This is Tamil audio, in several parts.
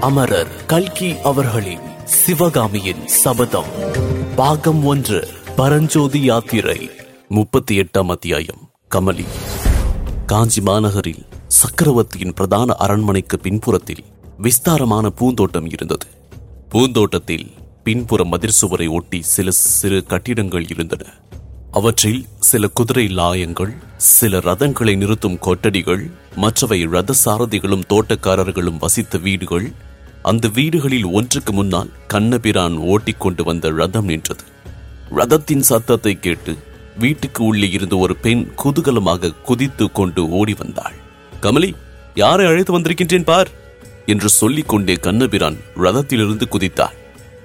அமரர் கல்கி அவர்களின் சிவகாமியின் சபதம். பாகம் ஒன்று பரஞ்சோதி யாத்திரை முப்பத்தி எட்டாம் அத்தியாயம் கமலி. காஞ்சி மாநகரில் சக்கரவர்த்தியின் பிரதான அரண்மனைக்கு பின்புறத்தில் விஸ்தாரமான பூந்தோட்டம் இருந்தது. பூந்தோட்டத்தில் பின்புற மதிர் சுவரை ஒட்டி சில சிறு கட்டிடங்கள் இருந்தன. அவற்றில் சில குதிரை லாயங்கள் சில ரதங்களை நிறுத்தும் கொட்டடிகள் மற்றவை ரத சாரதிகளும் தோட்டக்காரர்களும் வசித்த வீடுகள் அந்த வீடுகளில் ஒன்றுக்கு முன்னால் கண்ணபிரான் ஓட்டிக்கொண்டு வந்த ரதம் நின்றது. ரதத்தின் சத்தத்தை கேட்டு வீட்டுக்கு உள்ளே இருந்து ஒரு பெண் குதூகலமாக குதித்து கொண்டு ஓடி வந்தாள். கமலி யாரை அழைத்து வந்திருக்கின்றேன் பார்? என்று சொல்லிக் கொண்டே கண்ணபிரான் ரதத்திலிருந்து குதித்தாள்.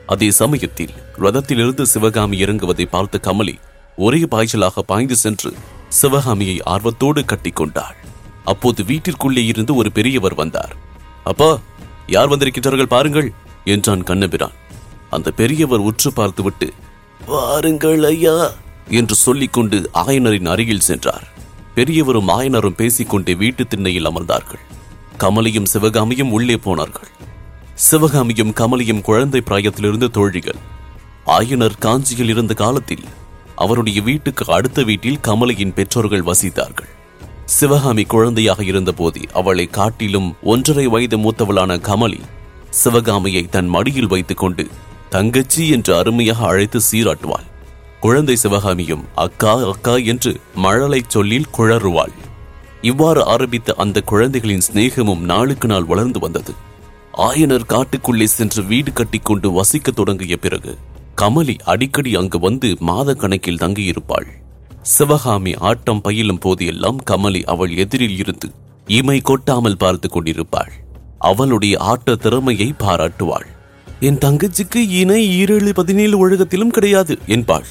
அதே சமயத்தில் ரதத்திலிருந்து சிவகாமி இறங்குவதை பார்த்த கமலி ஒரே பாய்ச்சலாக பாய்ந்து சென்று சிவகாமியை ஆர்வத்தோடு கட்டிக்கொண்டாள். அப்போது வீட்டிற்குள்ளே இருந்து ஒரு பெரியவர் வந்தார். அப்பா யார் வந்திருக்கிறார்கள் பாருங்கள் என்றான் கண்ணபிரான். அந்த பெரியவர் உற்று பார்த்துவிட்டு வாருங்கள் ஐயா என்று சொல்லிக்கொண்டு ஆயனரின் அருகில் சென்றார். பெரியவரும் ஆயனரும் பேசிக்கொண்டே வீட்டு திண்ணையில் அமர்ந்தார்கள். கமலியும் சிவகாமியும் உள்ளே போனார்கள். சிவகாமியும் கமலியும் குழந்தை பிராயத்திலிருந்து தோழிகள். ஆயனர் காஞ்சியில் இருந்த காலத்தில் அவருடைய வீட்டுக்கு அடுத்த வீட்டில் கமலியின் பெற்றோர்கள் வசித்தார்கள். சிவகாமி குழந்தையாக இருந்தபோது அவளை காட்டிலும் ஒன்றரை வயது மூத்தவளான கமலி சிவகாமியை தன் மடியில் வைத்துக் கொண்டு தங்கச்சி என்று அருமையாக அழைத்து சீராட்டுவாள். குழந்தை சிவகாமியும் அக்கா அக்கா என்று மழலை சொல்லில் குழறுவாள். இவ்வாறு ஆரம்பித்த அந்த குழந்தைகளின் சிநேகமும் நாளுக்கு நாள் வளர்ந்து வந்தது. ஆயனர் காட்டுக்குள்ளே சென்று வீடு கட்டிக்கொண்டு வசிக்கத் தொடங்கிய பிறகு கமலி அடிக்கடி அங்கு வந்து மாத கணக்கில் தங்கியிருப்பாள். சிவகாமி ஆட்டம் பயிலும் போதெல்லாம் கமலி அவள் எதிரில் இருந்து இமை கொட்டாமல் பார்த்து கொண்டிருப்பாள். அவளுடைய ஆட்ட திறமையை பாராட்டுவாள். என் தங்கச்சிக்கு இணை ஈரேழு பதினேழு உலகத்திலும் கிடையாது என்பாள்.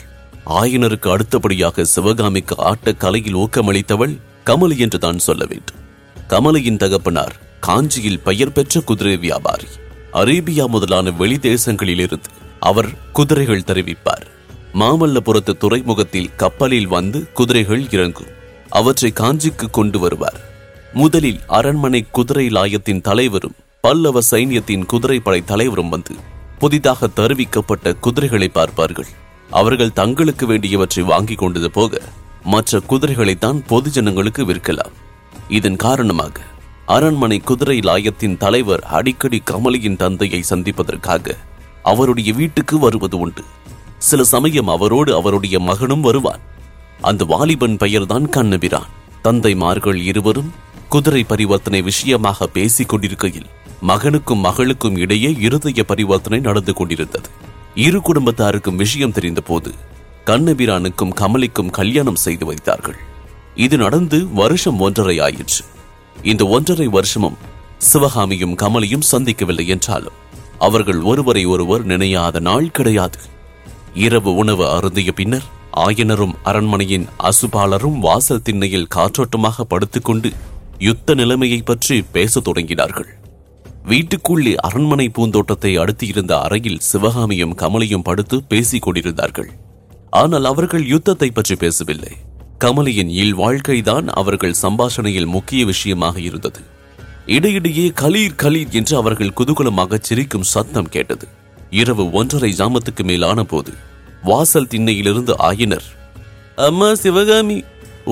ஆயனருக்கு அடுத்தபடியாக சிவகாமிக்கு ஆட்ட கலையில் ஊக்கமளித்தவள் கமலி என்று தான் சொல்ல வேண்டும். கமலியின் தகப்பனார் காஞ்சியில் பெயர் பெற்ற குதிரை வியாபாரி. அரேபியா முதலான வெளி தேசங்களிலிருந்து அவர் குதிரைகள் தெரிவிப்பார். மாமல்லபுரத்து துறைமுகத்தில் கப்பலில் வந்து குதிரைகள் இறங்கும். அவற்றை காஞ்சிக்கு கொண்டு வருவார். முதலில் அரண்மனை குதிரை லாயத்தின் தலைவரும் பல்லவ சைன்யத்தின் குதிரைப்படை தலைவரும் வந்து புதிதாக தருவிக்கப்பட்ட குதிரைகளை பார்ப்பார்கள். அவர்கள் தங்களுக்கு வேண்டியவற்றை வாங்கிக் கொண்டது போக மற்ற குதிரைகளைத்தான் பொதுஜனங்களுக்கு விற்கலாம். இதன் காரணமாக அரண்மனை குதிரை லாயத்தின் தலைவர் அடிக்கடி கமலியின் தந்தையை சந்திப்பதற்காக அவருடைய வீட்டுக்கு வருவது உண்டு. சில சமயம் அவரோடு அவருடைய மகனும் வருவான். அந்த வாலிபன் பெயர்தான் கண்ணபிரான். தந்தைமார்கள் இருவரும் குதிரை பரிவர்த்தனை விஷயமாக பேசிக் கொண்டிருக்கையில் மகனுக்கும் மகளுக்கும் இடையே இருதய பரிவர்த்தனை நடந்து கொண்டிருந்தது. இரு குடும்பத்தாருக்கும் விஷயம் தெரிந்தபோது கண்ணபிரானுக்கும் கமலிக்கும் கல்யாணம் செய்து வைத்தார்கள். இது நடந்து வருஷம் ஒன்றரை ஆயிற்று. இந்த ஒன்றரை வருஷமும் சிவகாமியும் கமலியும் சந்திக்கவில்லை என்றாலும் அவர்கள் ஒருவரை ஒருவர் நினையாத நாள் கிடையாது. இரவு உணவு அருந்திய பின்னர் ஆயனரும் அரண்மனையின் அசுபாலரும் வாசல் திண்ணையில் காற்றோட்டமாக படுத்துக்கொண்டு யுத்த நிலைமையை பற்றி பேசத் தொடங்கினார்கள். வீட்டுக்குள்ளே அரண்மனை பூந்தோட்டத்தை அடுத்தியிருந்த அறையில் சிவகாமியும் கமலியும் படுத்து பேசிக் கொண்டிருந்தார்கள். ஆனால் அவர்கள் யுத்தத்தை பற்றி பேசவில்லை. கமலியின் இல் வாழ்க்கைதான் அவர்கள் சம்பாஷணையில் முக்கிய விஷயமாக இருந்தது. இடையிடையே கலீர் கலீர் என்று அவர்கள் குதூகலமாக சிரிக்கும் சத்தம் கேட்டது. இரவு ஒன்றரை ஜாமத்துக்கு மேலான போது வாசல் திண்ணையிலிருந்து ஆயினர். அம்மா சிவகாமி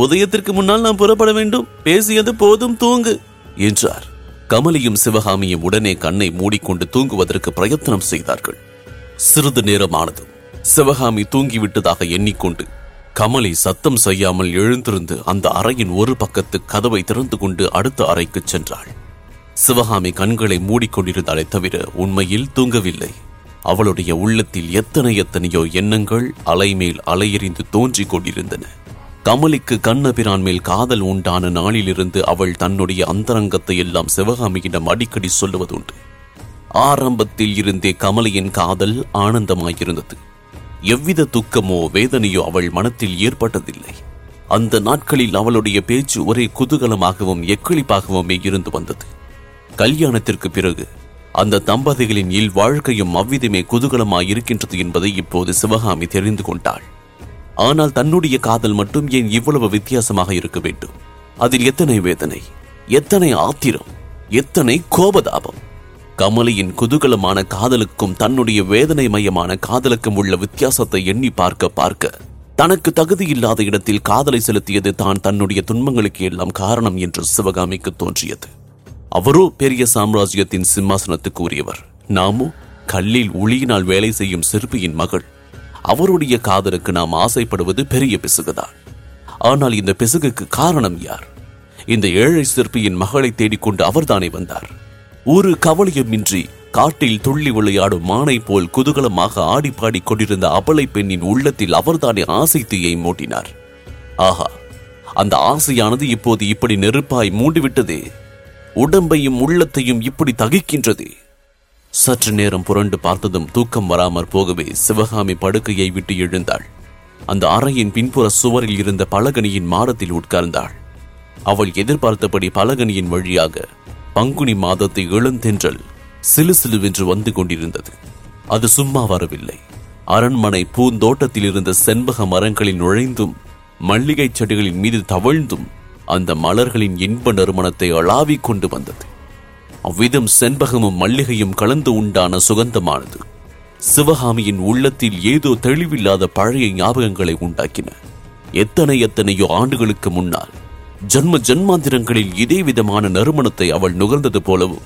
உதயத்திற்கு முன்னால் நாம் புறப்பட வேண்டும். பேசியது போதும் தூங்கு என்றார். கமலியும் சிவகாமியும் உடனே கண்ணை மூடிக்கொண்டு தூங்குவதற்கு பிரயத்தனம் செய்தார்கள். சிறிது நேரமானதும் சிவகாமி தூங்கிவிட்டதாக எண்ணிக்கொண்டு கமலி சத்தம் செய்யாமல் எழுந்திருந்து அந்த அறையின் ஒரு பக்கத்து கதவை திறந்து கொண்டு அடுத்த அறைக்கு சென்றாள். சிவகாமி கண்களை மூடிக்கொண்டிருந்தாலே தவிர உண்மையில் தூங்கவில்லை. அவளுடைய உள்ளத்தில் எத்தனை எத்தனையோ எண்ணங்கள் அலைமேல் அலையெறிந்து தோன்றிக் கொண்டிருந்தன. கமலிக்கு கண்ணபிரான் மேல் காதல் உண்டான நாளிலிருந்து அவள் தன்னுடைய அந்தரங்கத்தை எல்லாம் சிவகாமியிடம் அடிக்கடி சொல்லுவதுண்டு. ஆரம்பத்தில் இருந்தே கமலியின் காதல் ஆனந்தமாயிருந்தது. எவ்வித துக்கமோ வேதனையோ அவள் மனத்தில் ஏற்பட்டதில்லை. அந்த நாட்களில் அவளுடைய பேச்சு ஒரே குதூகலமாகவும் எக்களிப்பாகவுமே இருந்து வந்தது. கல்யாணத்திற்கு பிறகு அந்த தம்பதிகளின் இல் வாழ்க்கையும் அவ்விதமே குதூகலமாய் இருக்கின்றது என்பதை இப்போது சிவகாமி தெரிந்து கொண்டாள். ஆனால் தன்னுடைய காதல் மட்டும் ஏன் இவ்வளவு வித்தியாசமாக இருக்க வேண்டும்? அதில் எத்தனை வேதனை எத்தனை ஆத்திரம் எத்தனை கோபதாபம்? கமலியின் குதூகலமான காதலுக்கும் தன்னுடைய வேதனை மயமான காதலுக்கும் உள்ள வித்தியாசத்தை எண்ணி பார்க்க பார்க்க தனக்கு தகுதியில்லாத இடத்தில் காதலை செலுத்தியது தான் தன்னுடைய துன்பங்களுக்கு எல்லாம் காரணம் என்று சிவகாமிக்கு தோன்றியது. அவரோ பெரிய சாம்ராஜ்யத்தின் சிம்மாசனத்துக்கு உரியவர் நாமோ கல்லில் உளியினால் வேலை செய்யும் சிற்பியின் மகள். அவருடைய காதலுக்கு நாம் ஆசைப்படுவது பெரிய பிசுகுதான். ஆனால் இந்த பிசுகுக்கு காரணம் யார்? இந்த ஏழை சிற்பியின் மகளை தேடிக்கொண்டு அவர்தானே வந்தார். ஒரு கவலையுமின்றி காட்டில் துள்ளி விளையாடும் மானை போல் குதூகலமாக ஆடி கொண்டிருந்த அபலை பெண்ணின் உள்ளத்தில் அவர்தானே ஆசை தீயை மூட்டினார். ஆஹா அந்த ஆசையானது இப்போது இப்படி நெருப்பாய் மூடிவிட்டதே. உடம்பையும் உள்ளத்தையும் இப்படி தகிக்கின்றதே. சற்று நேரம் புரண்டு பார்த்ததும் தூக்கம் வராமற் போகவே சிவகாமி படுக்கையை விட்டு எழுந்தாள். அந்த அறையின் பின்புற சுவரில் இருந்த பலகனியின் மாடத்தில் உட்கார்ந்தாள். அவள் எதிர்பார்த்தபடி பலகனியின் வழியாக பங்குனி மாதத்தை இளந்தென்றல் சிலு சிலுவென்று வந்து கொண்டிருந்தது. அது சும்மா வரவில்லை. அரண்மனை பூந்தோட்டத்தில் இருந்த செண்பக மரங்களில் நுழைந்தும் மல்லிகை செடிகளின் மீது தவழ்ந்தும் அந்த மலர்களின் இன்ப நறுமணத்தை அளாவிக் கொண்டு வந்தது. அவ்விதம் செண்பகமும் மல்லிகையும் கலந்து உண்டான சுகந்தமானது. சிவகாமியின் உள்ளத்தில் ஏதோ தெளிவில்லாத பழைய ஞாபகங்களை உண்டாக்கின. எத்தனை எத்தனையோ ஆண்டுகளுக்கு முன்னால் ஜன்ம ஜன்மாந்திரங்களில் இதே விதமான நறுமணத்தை அவள் நுகர்ந்தது போலவும்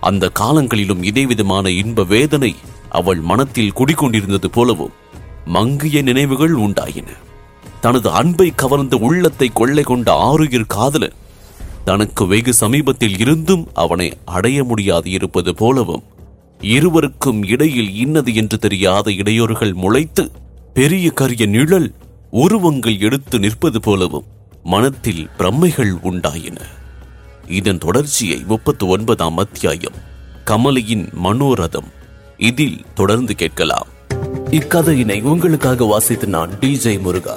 அந்த காலங்களிலும் இதே விதமான இன்ப வேதனை அவள் மனத்தில் குடிகொண்டிருந்தது போலவும் மங்கிய நினைவுகள் உண்டாயின. தனது அன்பை கவர்ந்த உள்ளத்தை கொள்ளை கொண்ட ஆறுயிர் காதலன் தனக்கு வெகு சமீபத்தில் இருந்தும் அவனை அடைய முடியாது இருப்பது போலவும் இருவருக்கும் இடையில் இன்னது என்று தெரியாத இடையூறுகள் முளைத்து பெரிய கரிய நிழல் உருவங்கள் எடுத்து நிற்பது போலவும் மனத்தில் பிரம்மைகள் உண்டாயின. இதன் தொடர்ச்சியை முப்பத்து ஒன்பதாம் அத்தியாயம் கமலியின் மனோரதம். இதில் தொடர்ந்து கேட்கலாம். இக்கதையினை உங்களுக்காக வாசித்து நான் டிஜே முருகா.